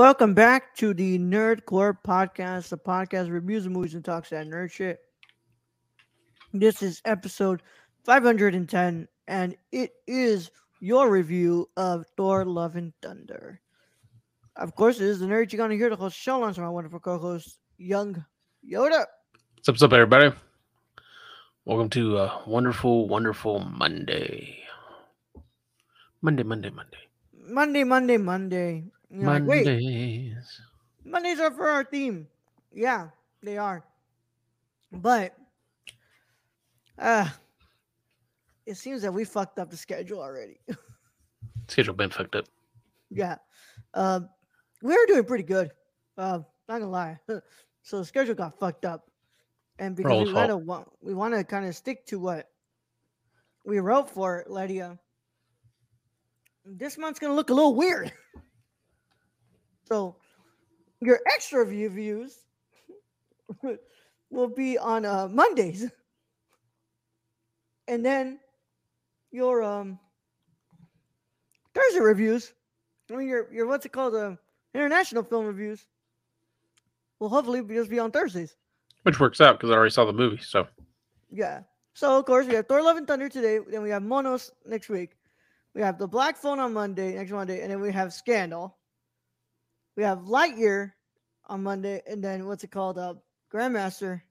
Welcome back to the Nerd Corps Podcast, the podcast reviews of movies and talks that nerd shit. This is episode 510, and it is your review of Thor Love and Thunder. Of course, it is the nerd you're going to hear the host show lunch my wonderful co host, Young Yoda. What's up, what's up, everybody? Welcome to a wonderful, wonderful Monday. Monday, Monday, Monday. Monday, Monday, Monday. You're like, wait, Mondays. Mondays are for our theme. Yeah, they are. But uh it seems that we fucked up the schedule already. Schedule been fucked up. yeah. Uh, we were doing pretty good. Uh not gonna lie. so the schedule got fucked up. And because we wanna wa- we wanna kind of stick to what we wrote for Lydia. This month's gonna look a little weird. so your extra view views will be on uh, Mondays, and then your um Thursday reviews. I mean, your your what's it called? Uh, international film reviews. Will hopefully be- just be on Thursdays. Which works out because I already saw the movie. So Yeah. So of course we have Thor: Love and Thunder today. Then we have Monos next week. We have the Black Phone on Monday, next Monday, and then we have Scandal. We have Lightyear on Monday, and then what's it called? Uh, Grandmaster.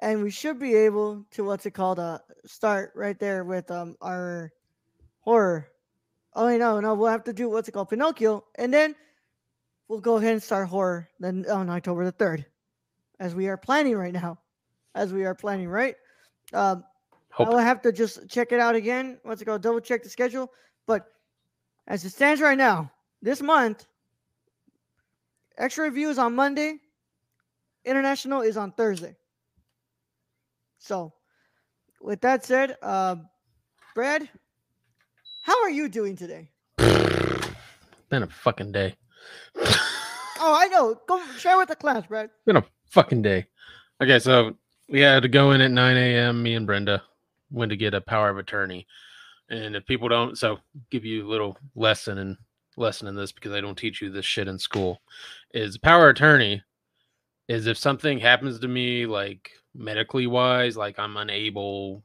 And we should be able to what's it called? Uh, start right there with um our horror. Oh no, no, we'll have to do what's it called? Pinocchio, and then we'll go ahead and start horror then on October the third, as we are planning right now as we are planning, right? Um, I will have to just check it out again. What's it called? Double check the schedule. But as it stands right now, this month, extra review is on Monday, international is on Thursday. So, with that said, uh, Brad, how are you doing today? been a fucking day. Oh, I know. Go share with the class, Brad. been a fucking day. Okay, so we had to go in at 9 a.m. Me and Brenda went to get a power of attorney. And if people don't, so give you a little lesson and lesson in this because I don't teach you this shit in school. Is power attorney is if something happens to me, like medically wise, like I'm unable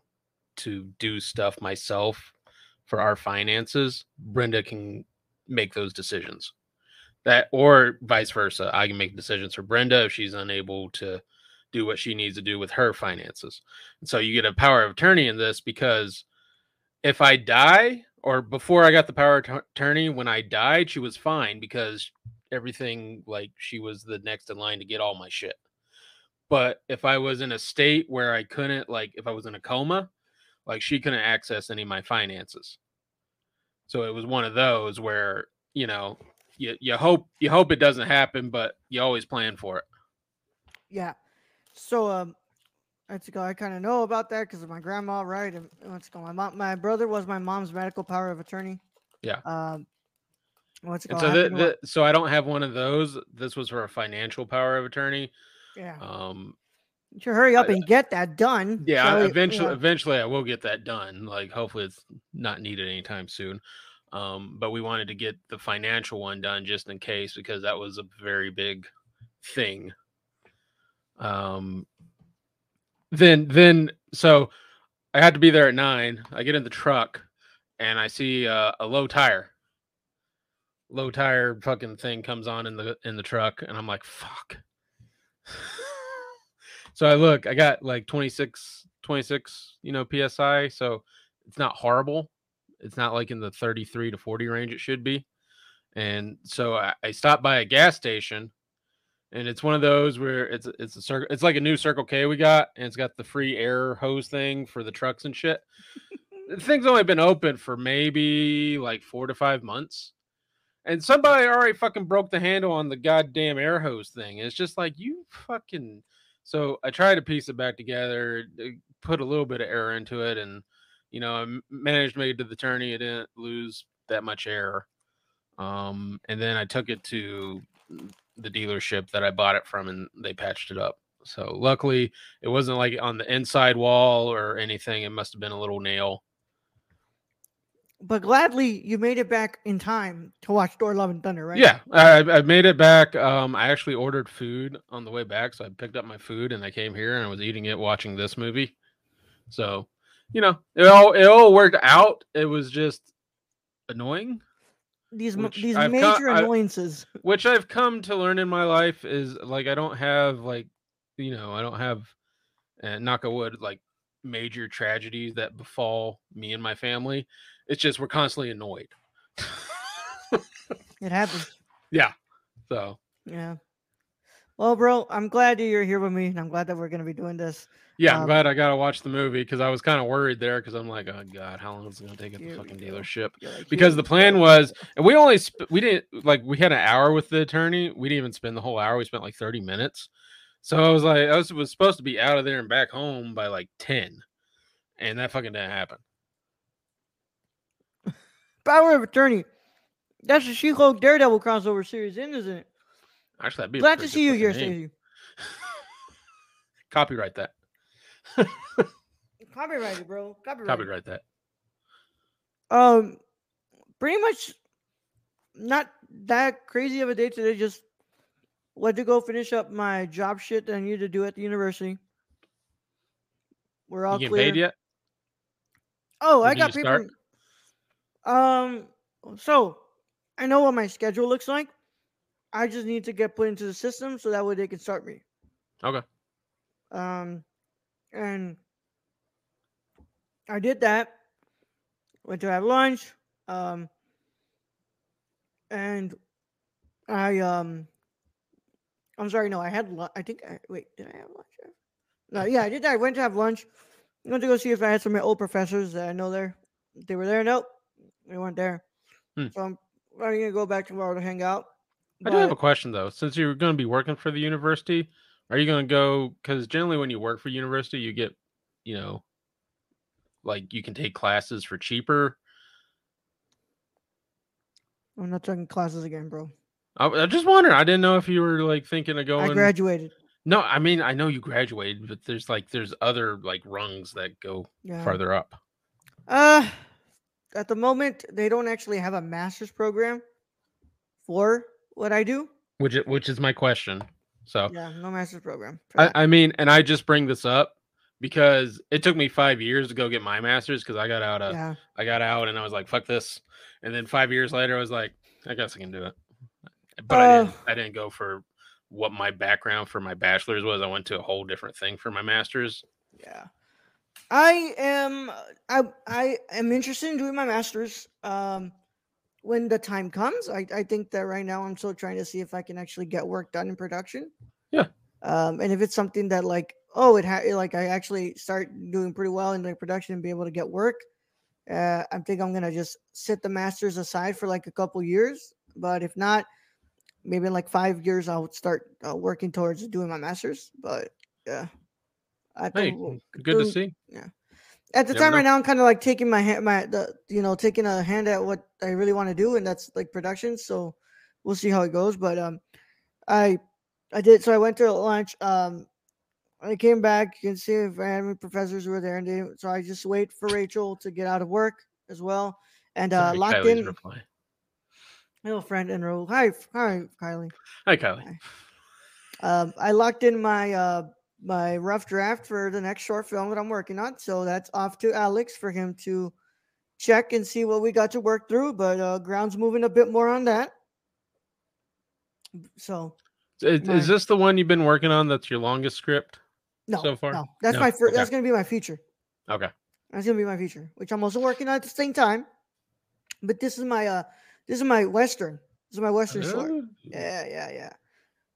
to do stuff myself for our finances, Brenda can make those decisions. That or vice versa. I can make decisions for Brenda if she's unable to do what she needs to do with her finances. And so you get a power of attorney in this because if I die or before I got the power attorney, when I died, she was fine because everything like she was the next in line to get all my shit. But if I was in a state where I couldn't, like if I was in a coma, like she couldn't access any of my finances. So it was one of those where, you know, you, you hope you hope it doesn't happen, but you always plan for it. Yeah. So um, called? I kind of know about that because of my grandma, right? And called? My mom, my brother was my mom's medical power of attorney. Yeah. Um, what's it And so, I the, have to know- the, so I don't have one of those. This was for a financial power of attorney. yeah. Um, You should hurry up I- and get that done. yeah, so eventually, yeah. eventually, I will get that done. Like, hopefully, it's not needed anytime soon. Um, but we wanted to get the financial one done just in case because that was a very big thing. Um, then, then, so I had to be there at nine. I get in the truck and I see uh, a low tire. Low tire fucking thing comes on in the in the truck, and I'm like, fuck. so I look, I got like 26, 26, you know, PSI. So it's not horrible. It's not like in the 33 to 40 range it should be. And so I, I stopped by a gas station and it's one of those where it's it's a circle. It's like a new Circle K we got, and it's got the free air hose thing for the trucks and shit. the thing's only been open for maybe like four to five months, and somebody already fucking broke the handle on the goddamn air hose thing. It's just like you fucking. So I tried to piece it back together, uh, put a little bit of air into it, and you know i managed to make it to the tourney. I didn't lose that much air. Um, and then I took it to the dealership that I bought it from, and they patched it up. So luckily, it wasn't like on the inside wall or anything. It must have been a little nail. But gladly, you made it back in time to watch Thor: Love and Thunder, right? Yeah, I, I made it back. Um, I actually ordered food on the way back, so I picked up my food and I came here and I was eating it, watching this movie. So, you know, it all it all worked out. It was just annoying, These Which these I've major I- annoyances. which I've come to learn in my life is like I don't have like, you know, I don't have, uh, knock on wood, like major tragedies that befall me and my family. It's just we're constantly annoyed. It happens. Yeah so Yeah. Well, bro, I'm glad that you're here with me, and I'm glad that we're gonna be doing this. Yeah, I'm Um, glad I got to watch the movie because I was kind of worried there because I'm like, oh god, how long is it gonna take at the fucking dealership? Like, Because the plan was, and we only sp- we didn't like we had an hour with the attorney. We didn't even spend the whole hour. We spent like 30 minutes. So I was like, I was, was supposed to be out of there and back home by like 10, and that fucking didn't happen. Power of Attorney. That's the She-Hulk Daredevil crossover series, in, isn't it? Actually, that'd be a Glad to see you here, fucking name. Stacey. Copyright that. Copyrighted, bro. Copyrighted. Copyright that. Um, pretty much not that crazy of a day today. Just went to go finish up my job shit that I need to do at the university. We're all You clear. paid yet? Oh, When I got you start? paper. Um, so I know what my schedule looks like. I just need to get put into the system so that way they can start me. Okay. Um, and I did that. Went to have lunch. Um, and I um, I'm sorry, no, I had. I think I wait, did I have lunch? No, yeah, I did that. I went to have lunch. I went to go see if I had some of my old professors that I know there. They were there. Nope, they weren't there. Hmm. So I'm probably gonna go back tomorrow to hang out. I do have a question though. Since you're going to be working for the university, are you going to go? Because generally, when you work for university, you get, you know, like you can take classes for cheaper. I'm not taking classes again, bro. I, I just wondering. I didn't know if you were like thinking of going. I graduated. No, I mean I know you graduated, but there's like there's other like rungs that go Yeah. farther up. Uh, at the moment, they don't actually have a master's program for what I do. Which which is my question. So Yeah, no master's program. I. I mean, and I just bring this up because it took me five years to go get my master's because I got out of yeah, I got out and I was like, fuck this. And then five years later, I was like, I guess I can do it. But I didn't Uh. I didn't go for what my background for my bachelor's was. I went to a whole different thing for my master's. yeah. I am. I I am interested in doing my master's. Um, when the time comes, I I think that right now I'm still trying to see if I can actually get work done in production. Yeah. Um, and if it's something that like, oh, it ha- like I actually start doing pretty well in the production and be able to get work. Uh, I think I'm gonna just set the masters aside for like a couple years. But if not, maybe in like five years I'll start uh, working towards doing my masters. But yeah, I Hey, think good to see. see. At the Never time right now i'm kind of like taking my hand my the you know taking a hand at what i really want to do and that's like production so we'll see how it goes but um i i did so i went to lunch um i came back you can see if any professors were there and they so i just wait for rachel to get out of work as well and uh Sorry, locked Kylie's in reply. little friend and roll hi hi kylie Hi, Kylie. um, I locked in my uh, my rough draft for the next short film that I'm working on, so that's off to Alex for him to check and see what we got to work through. But uh, ground's moving a bit more on that. So Is, my- is this the one you've been working on? That's your longest script no, so far? no, that's No? my first. Okay. That's gonna be my feature. Okay. That's gonna be my feature, which I'm also working on at the same time. But this is my uh, this is my western. This is my western short. Oh, Yeah, yeah, yeah.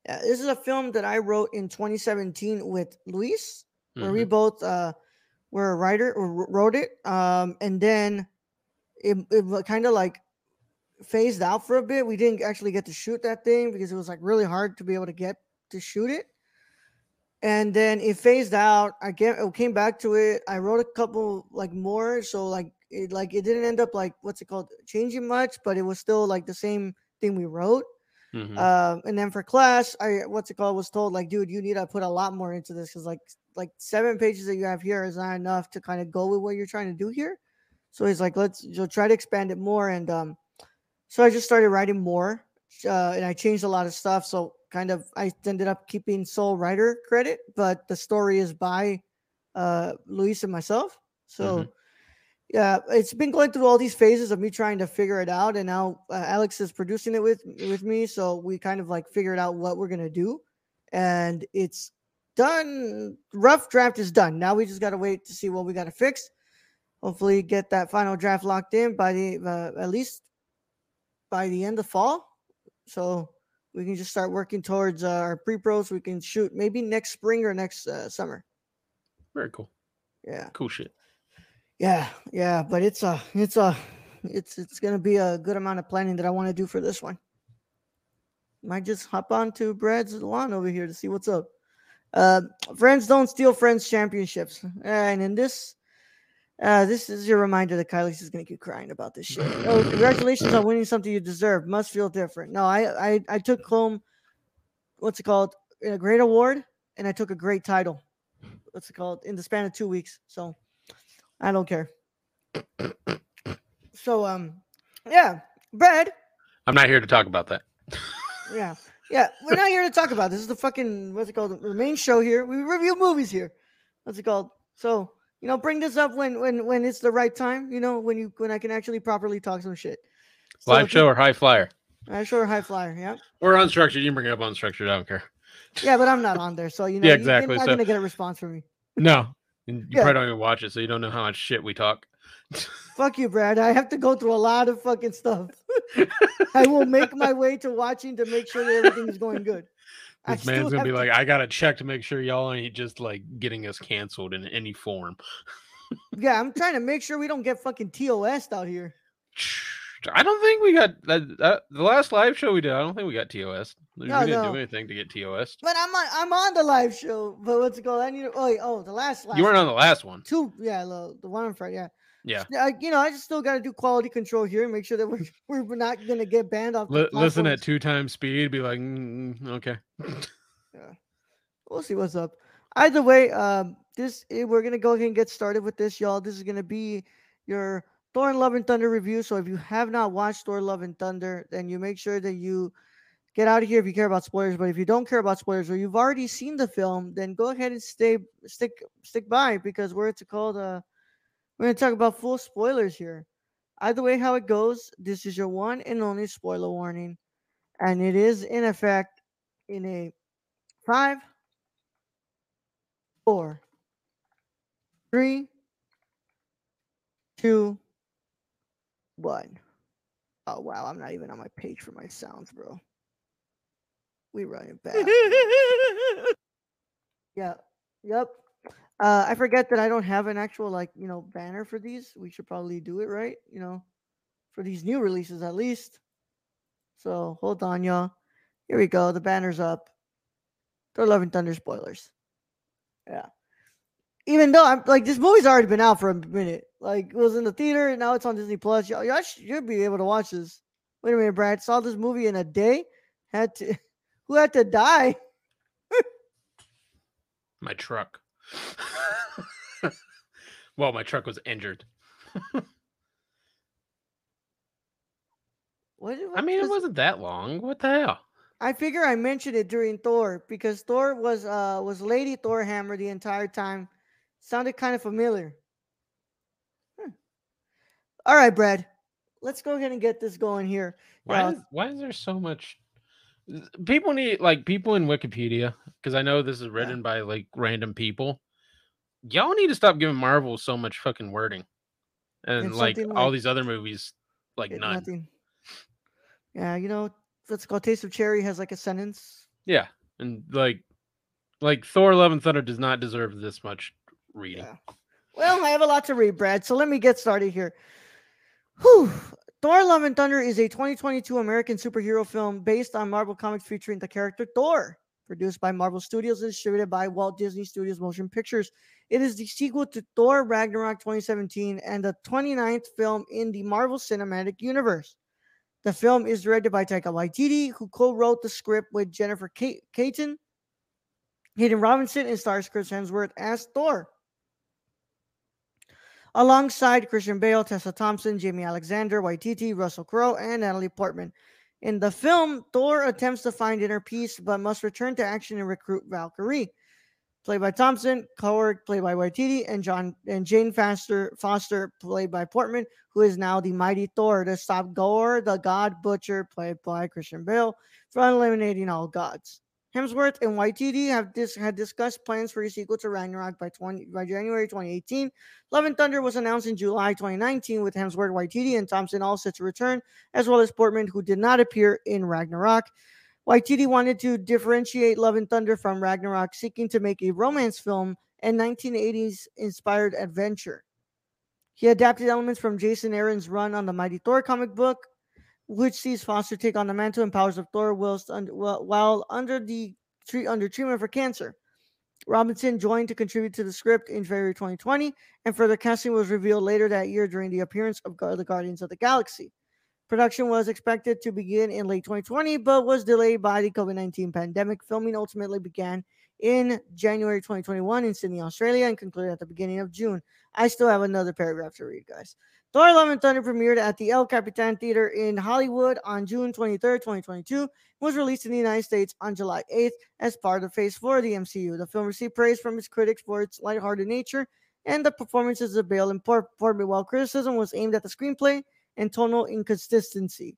Yeah, this is a film that I wrote in 2017 with Luis, where we Mhm. both uh, were a writer or wrote it. Um, and then it, it kind of like phased out for a bit. We didn't actually get to shoot that thing because it was like really hard to be able to get to shoot it. And then it phased out. I came back to it. I wrote a couple like more. So like it like it didn't end up like what's it called changing much, but it was still like the same thing we wrote. Mhm. Um, and then for class, I what's it called was told like, dude, you need to put a lot more into this because like like seven pages that you have here is not enough to kind of go with what you're trying to do here. So he's like, let's you know, try to expand it more. And um, so I just started writing more, uh, and I changed a lot of stuff. So kind of I ended up keeping sole writer credit, but the story is by uh Luis and myself. So Mhm. Yeah, it's been going through all these phases of me trying to figure it out, and now uh, Alex is producing it with with me. So we kind of like figured out what we're gonna do, and it's done. Rough draft is done. Now we just gotta wait to see what we gotta fix. Hopefully, get that final draft locked in by the uh, at least by the end of fall, so we can just start working towards uh, our pre pros. We can shoot maybe next spring or next uh, summer. Very cool. Yeah. Cool shit. Yeah, yeah, but it's a it's a it's it's gonna be a good amount of planning that I want to do for this one. Might just hop on to Brad's lawn over here to see what's up. Uh, friends don't steal friends championships, and in this, uh, this is your reminder that Kylie's is gonna keep crying about this shit. Oh, congratulations on winning something you deserve. Must feel different. No, I I I took home, what's it called, a great award, and I took a great title. What's it called in the span of two weeks. So. I don't care. So um yeah, Brad, I'm not here to talk about that. yeah. Yeah, we're not here to talk about this. This is the fucking what's it called? The main show here. We review movies here. What's it called? So, you know, bring this up when when when it's the right time, you know, when you when I can actually properly talk some shit. So, Live show or high flyer I sure high flyer, yeah. or unstructured. You can bring it up unstructured. I don't care. Yeah, but I'm not on there, so you know Yeah, exactly, you're not so- gonna get a response from me. No, and you Yeah. probably don't even watch it, so you don't know how much shit we talk. Fuck you, Brad. I have to go through a lot of fucking stuff. I will make my way to watching to make sure that everything is going good. I This man's gonna be to- like, I gotta check to make sure y'all ain't just like getting us canceled in any form. Yeah, I'm trying to make sure we don't get fucking TOS out here. I don't think we got that, that. The last live show we did, I don't think we got TOS. We No, didn't no. do anything to get TOS. But I'm on, I'm on the live show. But what's it called? I need to, oh, oh, the last last You weren't on the last one. two. Yeah, the, the one on Friday. Yeah. Yeah. I, you know, I just still got to do quality control here and make sure that we're we're not gonna get banned off. Li- listen at two times speed, be like, mm, okay. We'll see what's up. Either way, um, this eh, we're gonna go ahead and get started with this, y'all. This is gonna be your Thor and Love and Thunder review. So if you have not watched Thor Love and Thunder, then you make sure that you get out of here if you care about spoilers. But if you don't care about spoilers or you've already seen the film, then go ahead and stay stick stick by because we're it's called uh we're gonna talk about full spoilers here. Either way, how it goes, this is your one and only spoiler warning, and it is in effect in a five, four, three, two, one. Oh wow, I'm not even on my page for my sounds, bro. We running back. yeah. Yep. Uh, I forget that I don't have an actual like you know banner for these. We should probably do it right, you know, for these new releases at least. So hold on, y'all. Here we go. The banner's up. Thor Love and Thunder spoilers. Yeah. Even though I'm like this movie's already been out for a minute. Like it was in the theater and now it's on Disney Plus. Y'all, y'all should be able to watch this. Wait a minute, Brad. Saw this movie in a day. Had to who had to die? My truck. well, my truck was injured. What, I mean, it was wasn't that long. What the hell? I figure I mentioned it during Thor because Thor was uh was Lady Thor Hammer the entire time. Sounded kind of familiar. Hmm. All right, Brad. Let's go ahead and get this going here. Why Yeah. is, why is there so much? People need like people in Wikipedia because I know this is written by like random people. Y'all need to stop giving Marvel so much fucking wording, and And like something all these other movies, like none. Nothing. Yeah, you know, it called Taste of Cherry has like a sentence. Yeah, and like like Thor: Love and Thunder does not deserve this much reading. Yeah. Well, I have a lot to read, Brad. So let me get started here. Whew. Thor: Love and Thunder is a 2022 American superhero film based on Marvel Comics featuring the character Thor, produced by Marvel Studios and distributed by Walt Disney Studios Motion Pictures. It is the sequel to Thor: Ragnarok 2017 and the 29th film in the Marvel Cinematic Universe. The film is directed by Taika Waititi, who co-wrote the script with Jennifer Ca- Kaytin, Hayden Robinson, and stars Chris Hemsworth as Thor alongside Christian Bale, Tessa Thompson, Jaimie Alexander, Waititi, Russell Crowe, and Natalie Portman. In the film, Thor attempts to find inner peace but must return to action and recruit Valkyrie, played by Thompson, Coward, played by Waititi, and John and Jane Foster, Foster, played by Portman, who is now the mighty Thor to stop Gorr, the God Butcher, played by Christian Bale, from eliminating all gods. Hemsworth and Waititi have dis- had discussed plans for a sequel to Ragnarok by 20 by January 2018. Love and Thunder was announced in July 2019 with Hemsworth, Waititi, and Thompson all set to return, as well as Portman, who did not appear in Ragnarok. Waititi wanted to differentiate Love and Thunder from Ragnarok, seeking to make a romance film and 1980s inspired adventure. He adapted elements from Jason Aaron's run on the Mighty Thor comic book, which sees Foster take on the mantle and powers of Thor whilst under, while under the treat under treatment for cancer. Robinson joined to contribute to the script in February 2020, and further casting was revealed later that year during the appearance of the Guardians of the Galaxy. Production was expected to begin in late 2020, but was delayed by the COVID 19 pandemic. Filming ultimately began in January 2021 in Sydney, Australia, and concluded at the beginning of June. I still have another paragraph to read, guys. Thor Love and Thunder premiered at the El Capitan Theater in Hollywood on June 23, 2022, and was released in the United States on July 8th as part of Phase 4 of the MCU. The film received praise from its critics for its lighthearted nature and the performances of Bale and Portman, while criticism was aimed at the screenplay and tonal inconsistency.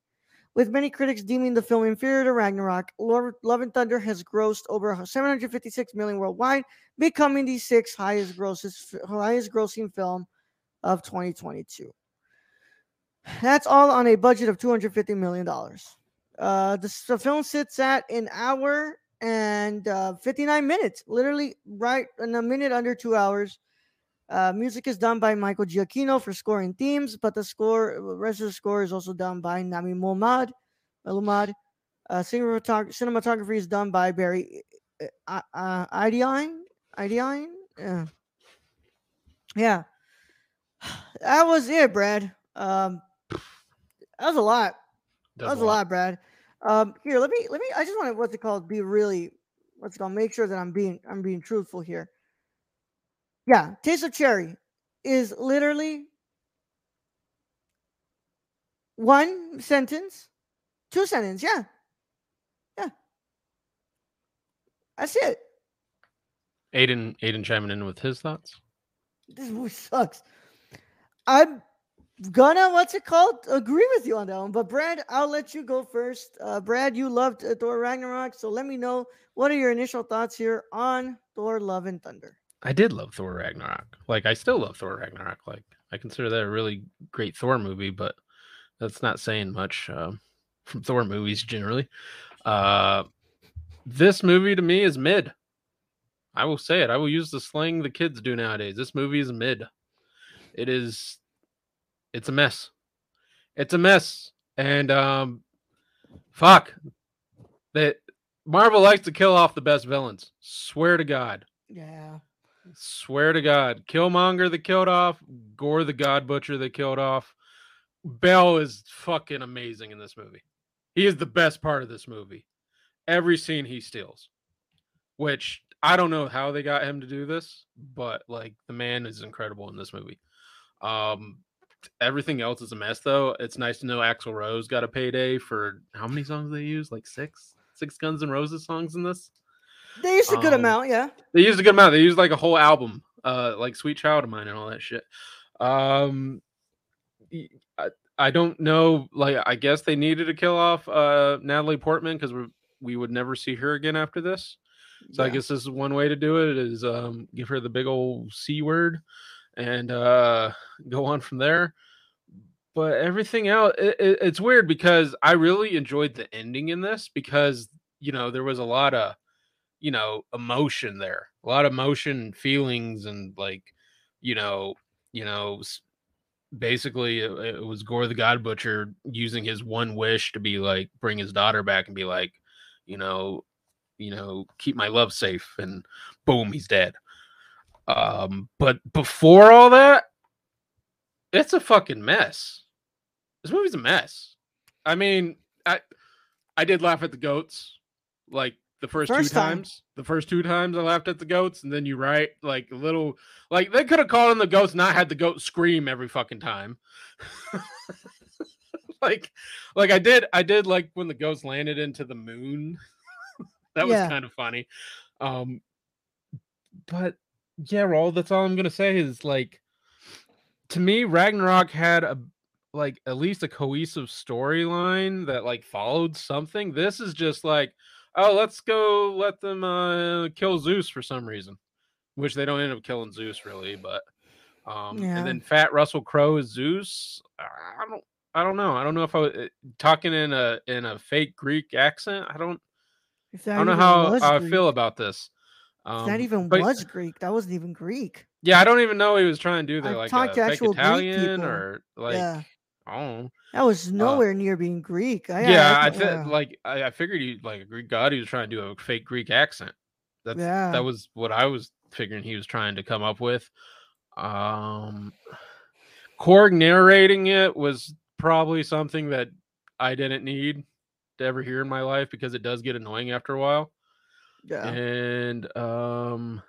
With many critics deeming the film inferior to Ragnarok, Love and Thunder has grossed over 756 million worldwide, becoming the sixth highest grossing film of 2022. That's all on a budget of $250 million. Uh, the, the film sits at an hour and uh, 59 minutes, literally right in a minute under two hours. Uh, music is done by Michael Giacchino for scoring themes, but the score, rest of the score is also done by Nami Momad. Melumad. Uh, cinematography is done by Barry uh, uh? Yeah. Yeah. That was it, Brad. Um, that was a lot. That was a lot, Brad. Um, here, let me let me. I just want to what's it called? Be really what's it called? Make sure that I'm being I'm being truthful here. Yeah, Taste of Cherry is literally one sentence, two sentences. Yeah, yeah. That's it. Aiden, Aiden chiming in with his thoughts. This movie sucks. I'm gonna what's it called? Agree with you on that one. But brad i'll let you go first. Uh, brad you loved uh, thor ragnarok so let me know what are your initial thoughts here on thor love and thunder? I did love thor ragnarok. Like i still love thor ragnarok. Like i consider that a really great thor movie but that's not saying much uh, from thor movies generally. Uh, this movie to me is mid. I will say it. I will use the slang the kids do nowadays. This movie is mid. It is it's a mess. It's a mess. And um fuck. That Marvel likes to kill off the best villains. Swear to God. Yeah. Swear to God. Killmonger that killed off, Gorr the God Butcher that killed off. Bell is fucking amazing in this movie. He is the best part of this movie. Every scene he steals. Which I don't know how they got him to do this, but like the man is incredible in this movie. Um everything else is a mess though. It's nice to know Axl Rose got a payday for how many songs they use? Like six, six Guns N' Roses songs in this. They used a good um, amount, yeah. They used a good amount. They used like a whole album, uh, like Sweet Child of Mine and all that shit. Um, I, I don't know. Like, I guess they needed to kill off uh Natalie Portman because we we would never see her again after this. So yeah. I guess this is one way to do it is um give her the big old C word and uh, go on from there. But everything else, it, it, it's weird because I really enjoyed the ending in this because you know there was a lot of you know, emotion there. A lot of emotion, and feelings, and like, you know, you know, basically it, it was Gorr the God Butcher using his one wish to be like bring his daughter back and be like, you know, you know, keep my love safe, and boom, he's dead. Um, but before all that, it's a fucking mess. This movie's a mess. I mean, I I did laugh at the goats, like the first, First two time. times. The first two times I laughed at the goats, and then you write like a little, like they could have called in the goats, not had the goat scream every fucking time. like, like I did, I did like when the goats landed into the moon. that was kind of funny. Um, but yeah, Roll. That's all I'm gonna say is like, to me, Ragnarok had a like at least a cohesive storyline that like followed something. This is just like, oh, let's go let them uh kill Zeus for some reason, which they don't end up killing Zeus really, but um, Yeah. and then Fat Russell Crowe is Zeus. I don't, I don't know. I don't know if I was uh, talking in a in a fake Greek accent. I don't, I don't know how, how I feel about this. Um, that even but- was Greek. That wasn't even Greek. yeah, I don't even know what he was trying to do there, I've like talked a to actual Greek Italian people. or like yeah, I don't know. that was nowhere near being Greek. I, yeah, I, I, th- yeah. like I, I figured he like a Greek god. He was trying to do a fake Greek accent. That's Yeah. that was what I was figuring he was trying to come up with. Um, Korg narrating it was probably something that I didn't need to ever hear in my life because it does get annoying after a while. Yeah. And um,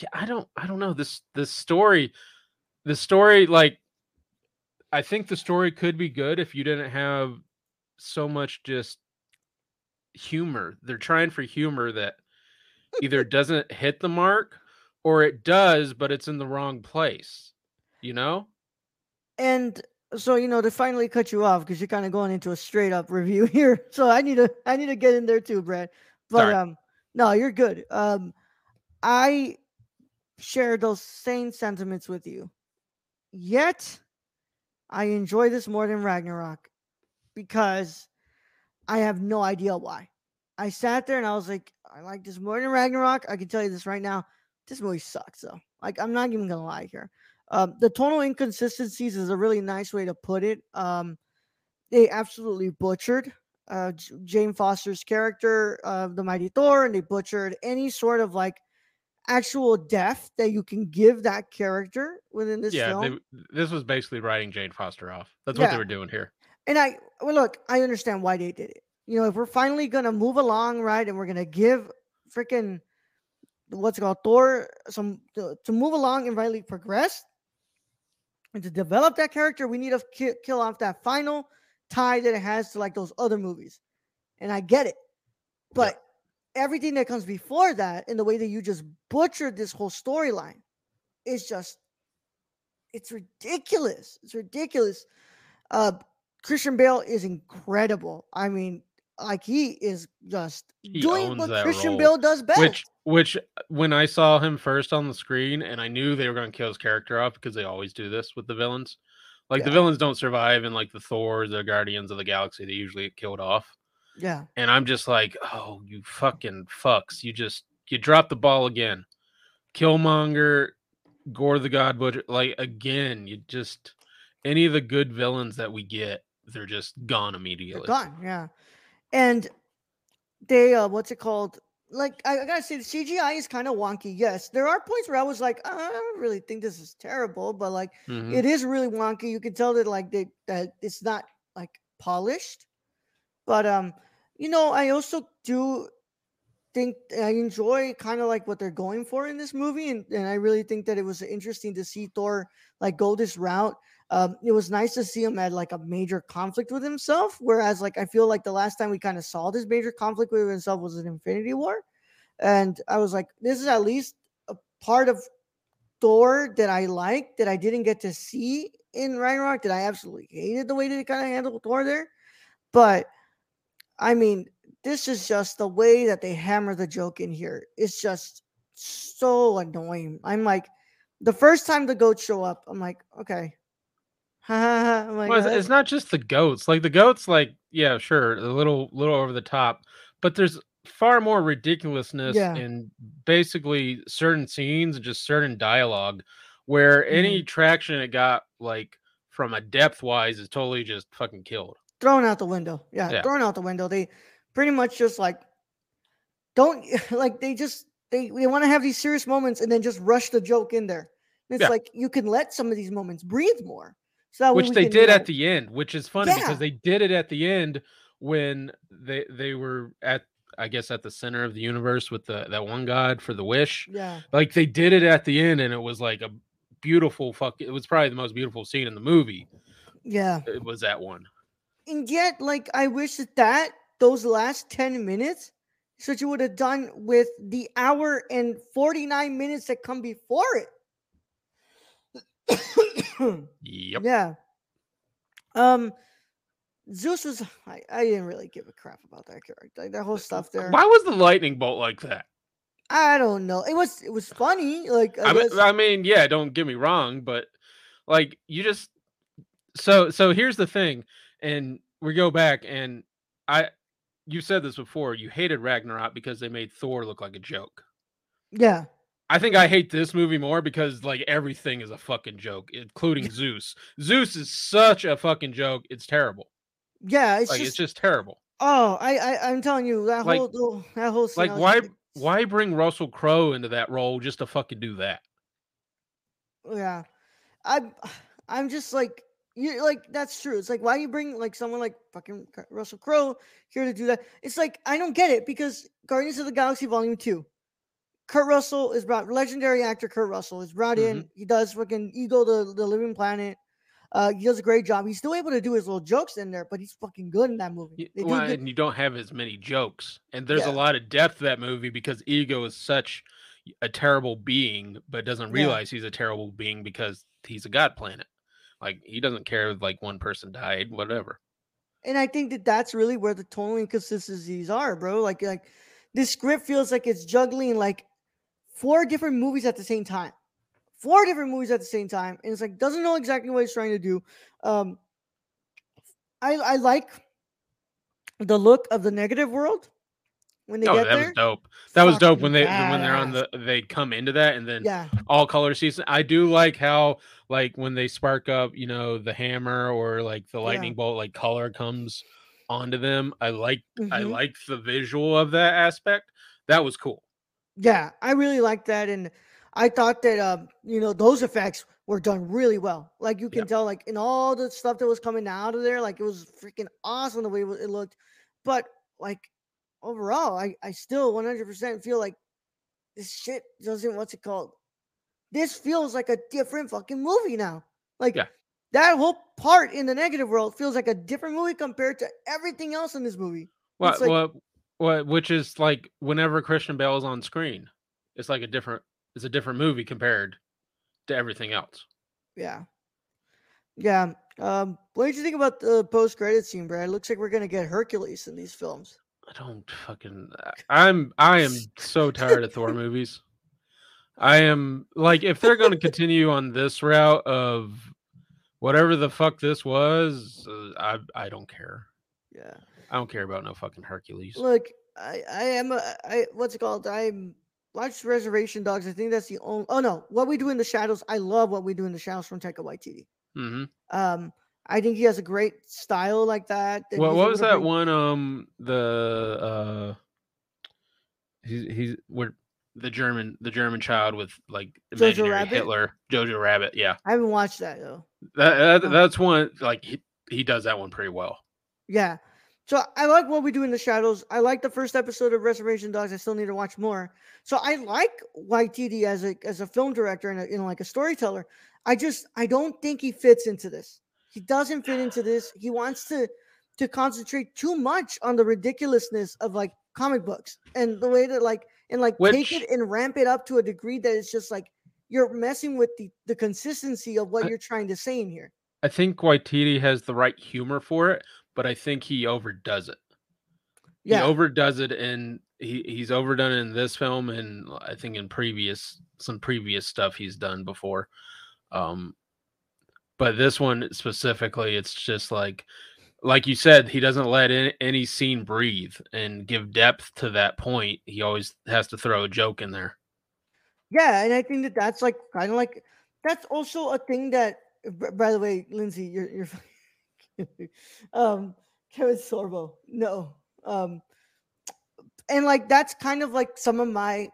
yeah, I don't, I don't know this this story. The story, like, I think the story could be good if you didn't have so much just humor. They're trying for humor that either doesn't hit the mark or it does, but it's in the wrong place. You know? And so you know to finally cut you off because you're kind of going into a straight up review here. So I need to I need to get in there too, Brad. But Sorry. um, no, you're good. Um, I share those same sentiments with you. Yet, I enjoy this more than Ragnarok because I have no idea why. I sat there and I was like, I like this more than Ragnarok. I can tell you this right now. This movie sucks though. Like I'm not even gonna lie here. Um, the tonal inconsistencies is a really nice way to put it. Um, they absolutely butchered uh, J- Jane Foster's character, uh, the Mighty Thor, and they butchered any sort of like actual death that you can give that character within this yeah, film. they, this was basically writing Jane Foster off. That's what they were doing here. And I well, look, I understand why they did it. You know, if we're finally gonna move along, right, and we're gonna give freaking what's it called Thor some to, to move along and rightly progress and to develop that character, we need to ki- kill off that final tie that it has to like those other movies. And I get it, but everything that comes before that and the way that you just butchered this whole storyline is just it's ridiculous. It's ridiculous. Uh Christian Bale is incredible. I mean, like he is just He doing what Christian role, Bale does best. Which, which, when I saw him first on the screen, and I knew they were going to kill his character off because they always do this with the villains. Like the villains don't survive in like the Thors, the Guardians of the Galaxy. They usually get killed off, yeah, and I'm just like, oh, you fucking fucks! You just you drop the ball again. Killmonger, Gorr the God Butcher, like again, you just any of the good villains that we get, they're just gone they're immediately. gone. Yeah, and they uh, what's it called? Like I, I gotta say, the CGI is kind of wonky. Yes, there are points where I was like, "Uh, I don't really think this is terrible, but like Mhm. it is really wonky. You can tell that like they that it's not like polished. But um, you know, I also do think I enjoy kind of like what they're going for in this movie, and, and I really think that it was interesting to see Thor like go this route. Um, it was nice to see him at like a major conflict with himself, whereas like I feel like the last time we kind of saw this major conflict with himself was in Infinity War, and I was like, this is at least a part of Thor that I like that I didn't get to see in Ragnarok that I absolutely hated the way that they kind of handled Thor there. But I mean, this is just the way that they hammer the joke in here. It's just so annoying. I'm like, the first time the goats show up, I'm like, okay. Like, Well, it's, "Uh, it's not just the goats. Like the goats, like yeah, sure, a little little over the top, but there's far more ridiculousness Yeah. in basically certain scenes and just certain dialogue where any Mm-hmm. traction it got like from a depth wise is totally just fucking killed. thrown out the window. Yeah, Yeah. thrown out the window. They pretty much just like don't like they just they they want to have these serious moments and then just rush the joke in there. It's Yeah. like you can let some of these moments breathe more. So which they did at the end, which is funny Yeah. because they did it at the end when they they were at I guess at the center of the universe with the that one god for the wish. yeah Like they did it at the end and it was like a beautiful fuck it was probably the most beautiful scene in the movie. yeah. It was that one. And yet, like I wish that that those last ten minutes, such you would have done with the hour and forty nine minutes that come before it. Yep. Yeah. Um, Zeus was. I, I didn't really give a crap about that character. Like that whole stuff there. Why was the lightning bolt like that? I don't know. It was. It was funny. Like I, I mean, I mean, yeah, don't get me wrong, but like you just so so here's the thing, and we go back and I you said this before, you hated Ragnarok because they made Thor look like a joke. yeah. I think I hate this movie more because like everything is a fucking joke, including Zeus. Zeus is such a fucking joke. It's terrible. Yeah. It's like just. it's just terrible. oh, I, I. I'm telling you that Like- whole. That whole. Scene, Like why just why bring Russell Crowe into that role just to fucking do that? Yeah, I'm. I'm just like you. Like that's true. It's like why you bring like someone like fucking Russell Crowe here to do that? It's like I don't get it because Guardians of the Galaxy Volume Two, Kurt Russell is brought. Legendary actor Kurt Russell is brought Mm-hmm. in. He does fucking Ego, the the Living Planet. Uh, he does a great job. He's still able to do his little jokes in there, but he's fucking good in that movie. Y- They do well, and you don't have as many jokes and there's Yeah. a lot of depth to that movie because ego is such a terrible being but doesn't Yeah. realize he's a terrible being because he's a god planet like he doesn't care if like one person died whatever and I think that that's really where the tonal inconsistencies are, bro. Like, like this script feels like it's juggling like four different movies at the same time, four different movies at the same time, and it's like doesn't know exactly what he's trying to do. Um, I I like the look of the negative world when they oh get that there. was dope that was dope when they when they're on the they come into that and then Yeah, all color season i do like how like when they spark up you know the hammer or like the Yeah. lightning bolt like color comes onto them i like i mhm. like the visual of that aspect that was cool Yeah, I really like that, and I thought that um, you know, those effects were done really well. Like you can tell, like in all the stuff that was coming out of there, like it was freaking awesome the way it looked. But like overall, I I still 100% feel like this shit doesn't what's it called? This feels like a different fucking movie now. Like Yeah. that whole part in the negative world feels like a different movie compared to everything else in this movie. What like- what what which is like whenever Christian Bale's on screen, it's like a different it's a different movie compared to everything else. Yeah. Yeah. Um, what did you think about the post credit scene, Brad? It looks like we're gonna get Hercules in these films. I don't fucking I'm I am so tired of Thor movies. I am like if they're going to continue on this route of whatever the fuck this was, uh, I I don't care. Yeah. I don't care about no fucking Hercules. Look, I I am a I what's it called? I'm watched Reservation Dogs. I think that's the only. Oh no, What We Do in the Shadows. I love What We Do in the Shadows from Taika Waititi. hmm Um, I think he has a great style like that. that What what was that bring- one? Um, the uh, he's he's where the German the German child with like imaginary Rabbit? Hitler, Jojo Rabbit. Yeah, I haven't watched that though. that, that Oh. that's one like he, he does that one pretty well. Yeah. So I like what we do in the shadows. I like the first episode of Reservation Dogs. I still need to watch more. So I like YTD as a as a film director and a, you know like a storyteller. I just I don't think he fits into this. He doesn't fit into this. He wants to to concentrate too much on the ridiculousness of like comic books and the way that like and like take it and ramp it up to a degree that it's just like you're messing with the the consistency of what I- you're trying to say in here. I think Waititi has the right humor for it, but I think he overdoes it. Yeah. He overdoes it, and he he's overdone it in this film, and I think in previous some previous stuff he's done before. Um, but this one specifically, it's just like like you said, he doesn't let any, any scene breathe and give depth to that point. He always has to throw a joke in there. Yeah, and I think that that's like kind of like that's also a thing that. By the way, Lindsay, you're you're. um, Kevin Sorbo, no. Um, and like that's kind of like some of my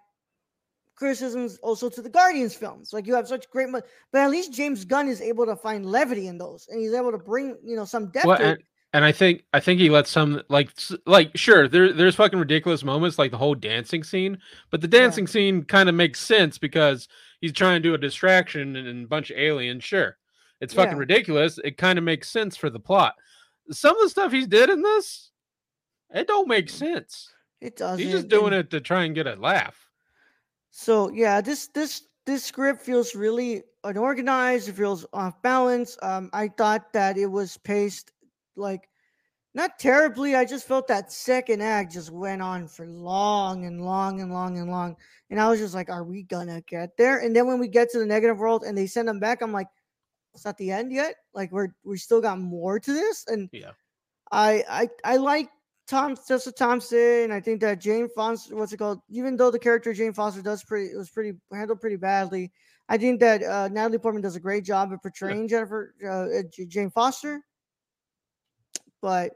criticisms also to the Guardians films. Like you have such great, but at least James Gunn is able to find levity in those, and he's able to bring you know some depth. Well, to it. and, and I think I think he lets some like like sure there there's fucking ridiculous moments like the whole dancing scene, but the Yeah. dancing scene kind of makes sense because he's trying to do a distraction and, and a bunch of aliens. Sure, it's fucking Yeah. ridiculous. It kind of makes sense for the plot. Some of the stuff he's did in this, it don't make sense. It does. He's just doing it to try and get a laugh. So yeah, this this this script feels really unorganized. It feels off balance. Um, I thought that it was paced like not terribly. I just felt that second act just went on for long and long and long and long, and I was just like, "Are we gonna get there?" And then when we get to the negative world and they send them back, I'm like, "It's not the end yet. Like we're we still got more to this." And Yeah. I I I like Tom Tessa Thompson. I think that Jane Foster, what's it called? Even though the character Jane Foster does pretty, it was pretty handled pretty badly. I think that uh, Natalie Portman does a great job of portraying Jennifer uh, uh, Jane Foster. But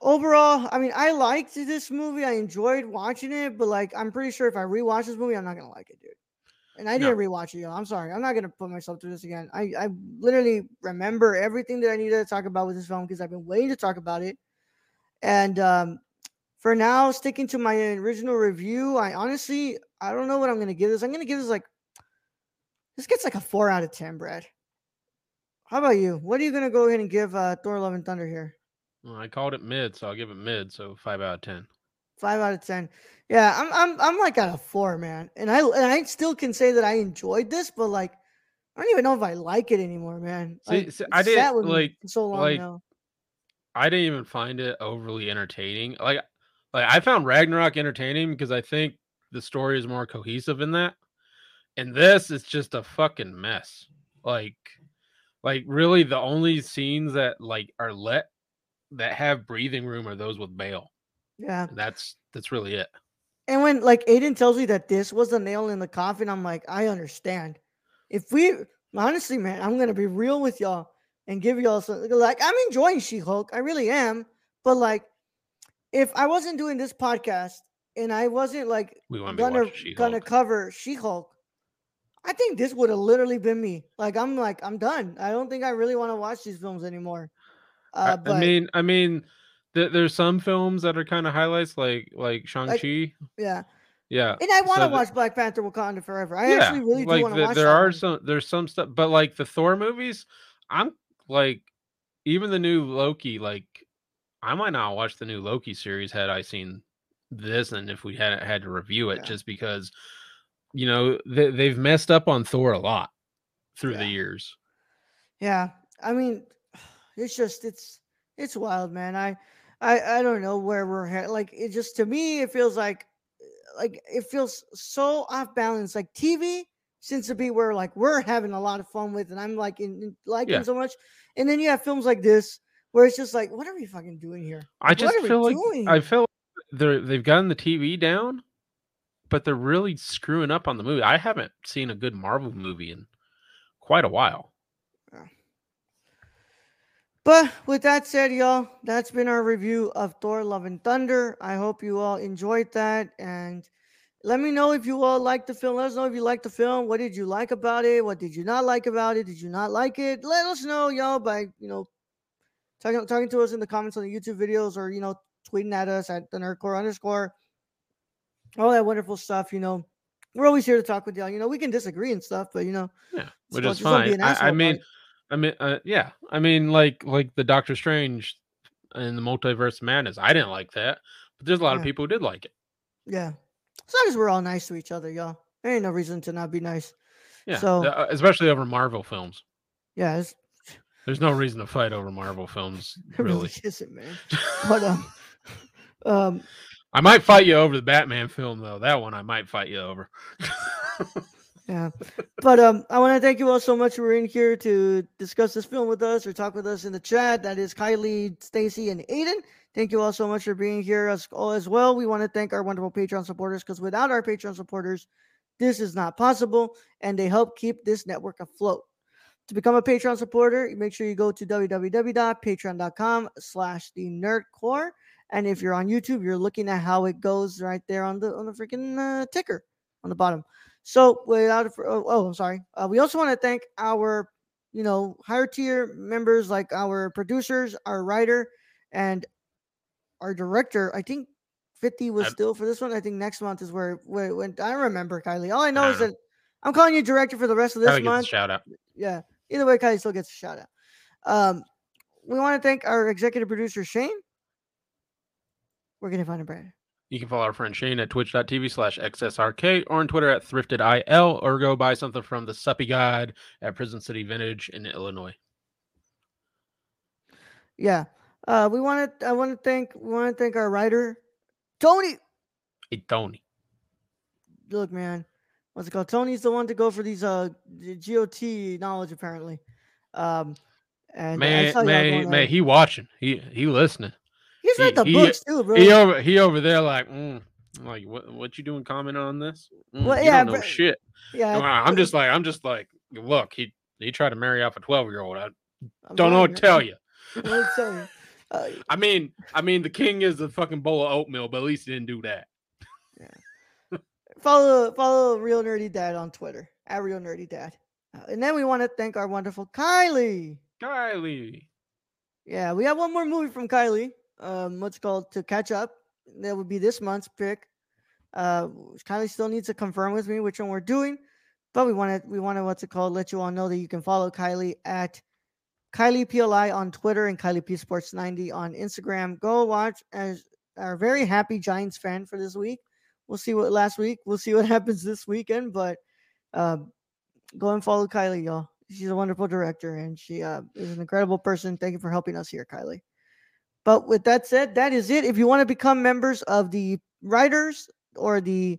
overall, I mean, I liked this movie. I enjoyed watching it, but like, I'm pretty sure if I rewatch this movie, I'm not gonna like it, dude. And I didn't rewatch it. Yo. I'm sorry. I'm not gonna put myself through this again. I I literally remember everything that I needed to talk about with this film because I've been waiting to talk about it. And um, for now, sticking to my original review, I honestly I don't know what I'm gonna give this. I'm gonna give this like this gets like a four out of ten, Brad. How about you? What are you gonna go ahead and give uh, Thor: Love and Thunder here? Well, I called it mid, so I'll give it mid. So five out of ten. Five out of ten. Yeah, I'm I'm I'm like at a four, man. And I and I still can say that I enjoyed this, but like I don't even know if I like it anymore, man. See- Like, see, I didn't, like- so long like, now. I didn't even find it overly entertaining. Like, like I found Ragnarok entertaining because I think the story is more cohesive in that. And this is just a fucking mess. Like, like really, the only scenes that like are let that have breathing room are those with Bale. Yeah. And that's that's really it. And when like Aiden tells me that this was the nail in the coffin, I'm like, I understand. If we honestly, man, I'm gonna be real with y'all and give y'all some like I'm enjoying She-Hulk. I really am. But like if I wasn't doing this podcast and I wasn't like We to be gonna gonna cover She-Hulk, I think this would have literally been me. Like I'm like, I'm done. I don't think I really want to watch these films anymore. Uh I, but I mean, I mean, th- there's some films that are kind of highlights, like like Shang Chi. yeah. yeah, And I want to so the- watch Black Panther Wakanda Forever. I actually really do like want to the- watch there that are some there's some stuff but like the thor movies i'm like even the new loki like i might not watch the new loki series had i seen this and if we hadn't had to review it Yeah. just because you know they, they've messed up on thor a lot through the years Yeah, I mean, it's just it's it's wild, man. I I I don't know where we're at. Like it just to me, it feels like like it feels so off balance. Like TV seems to be where like we're having a lot of fun with, and I'm like in, in- liking Yeah. so much. And then you have films like this where it's just like, what are we fucking doing here? i just what are we feel like doing? i feel like they're they've gotten the tv down but they're really screwing up on the movie i haven't seen a good marvel movie in quite a while But with that said, y'all, that's been our review of Thor Love and Thunder. I hope you all enjoyed that. And let me know if you all liked the film. Let us know if you liked the film. What did you like about it? What did you not like about it? Did you not like it? Let us know, y'all, by you know talking talking to us in the comments on the YouTube videos or you know tweeting at us at the nerdcorps underscore. All that wonderful stuff, you know. We're always here to talk with y'all. You know, we can disagree and stuff, but you know, Yeah, which is fine. I, I mean, it. I mean, uh, yeah, I mean, like like the Doctor Strange and the Multiverse of Madness. I didn't like that, but there's a lot of people who did like it. Yeah. As long as we're all nice to each other, y'all. There ain't no reason to not be nice. Yeah, So- uh, especially over Marvel films. Yeah, it's, There's no reason to fight over Marvel films, really really. isn't, man. But um, um, I might fight you over the Batman film though. That one I might fight you over. Yeah. But um, I want to thank you all so much for in here to discuss this film with us or talk with us in the chat. That is Kylie, Stacy, and Aiden. Thank you all so much for being here as, as well. We want to thank our wonderful Patreon supporters because without our Patreon supporters, this is not possible, and they help keep this network afloat. To become a Patreon supporter, make sure you go to www.patreon.com slash the nerdcorps. And if you're on YouTube, you're looking at how it goes right there on the on the freaking uh, ticker on the bottom. So without oh, oh I'm sorry. Uh, we also want to thank our you know higher tier members like our producers, our writer, and our director. I think 50 was I've- still for this one. I think next month is where, where it went. I remember Kylie. All I know I is don't that I'm calling you director for the rest of this month. shout out. Yeah. Either way, Kylie still gets a shout out. Um, we want to thank our executive producer Shane. We're gonna find a Brandon? You can follow our friend Shane at twitch.tv slash XSRK or on Twitter at thriftedIL or go buy something from the Suppy God at Prison City Vintage in Illinois. Yeah. Uh, we want to. I want to thank. We want to thank our writer, Tony. Hey, Tony. Look, man, what's it called? Tony's the one to go for these uh GOT knowledge apparently. Um, and I Man, saw y'all man, man, he watching. He he listening. He's read the he- books too, bro. He over he over there like, mm, like what what you doing comment on this? Mm, Well, yeah, don't know bro- shit. yeah, I'm just like I'm just like look, he he tried to marry off a 12 year old. I I'm don't know what to tell you. man. What to tell you. Uh, I mean, I mean, the king is a fucking bowl of oatmeal, but at least he didn't do that. Yeah. follow follow real nerdy dad on Twitter at real nerdy dad. Uh, and then we want to thank our wonderful Kylie. Kylie. Yeah, we have one more movie from Kylie. Um, what's called to catch up. That would be this month's pick. Uh, Kylie still needs to confirm with me which one we're doing, but we want to we want to what's it called let you all know that you can follow Kylie at Kylie PLI on Twitter and Kylie P Sports 90 on Instagram. Go watch as our very happy Giants fan for this week. We'll see what last week. We'll see what happens this weekend, but um, go and follow Kylie, y'all. She's a wonderful director and she uh, is an incredible person. Thank you for helping us here, Kylie. But with that said, that is it. If you want to become members of the writers or the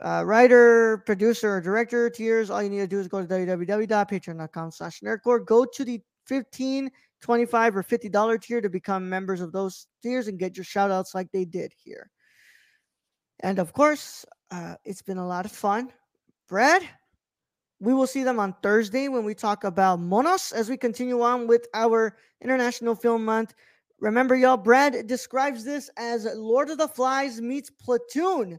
uh, writer, producer, or director tiers, all you need to do is go to www.patreon.com slash nerdcorps. Go to the 15 25 or $50 tier to become members of those tiers and get your shout outs like they did here. And of course, uh, it's been a lot of fun. Brad, we will see them on Thursday when we talk about Monos as we continue on with our International Film Month. Remember, y'all, Brad describes this as Lord of the Flies meets Platoon.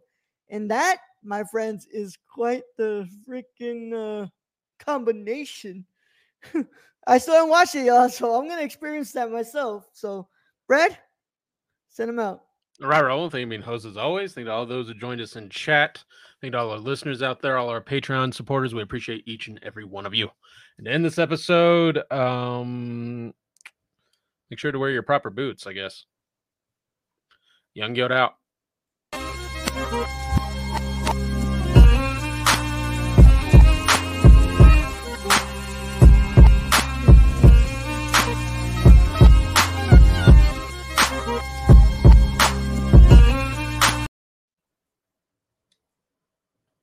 And that, my friends, is quite the freaking uh, combination. I still haven't watched it, y'all, so I'm going to experience that myself. So, Brad, send him out. All right, Roland. Thank you, being host as always. Thank all those who joined us in chat. Thank all our listeners out there, all our Patreon supporters. We appreciate each and every one of you. And to end this episode, um, make sure to wear your proper boots, I guess. Young Yoda out.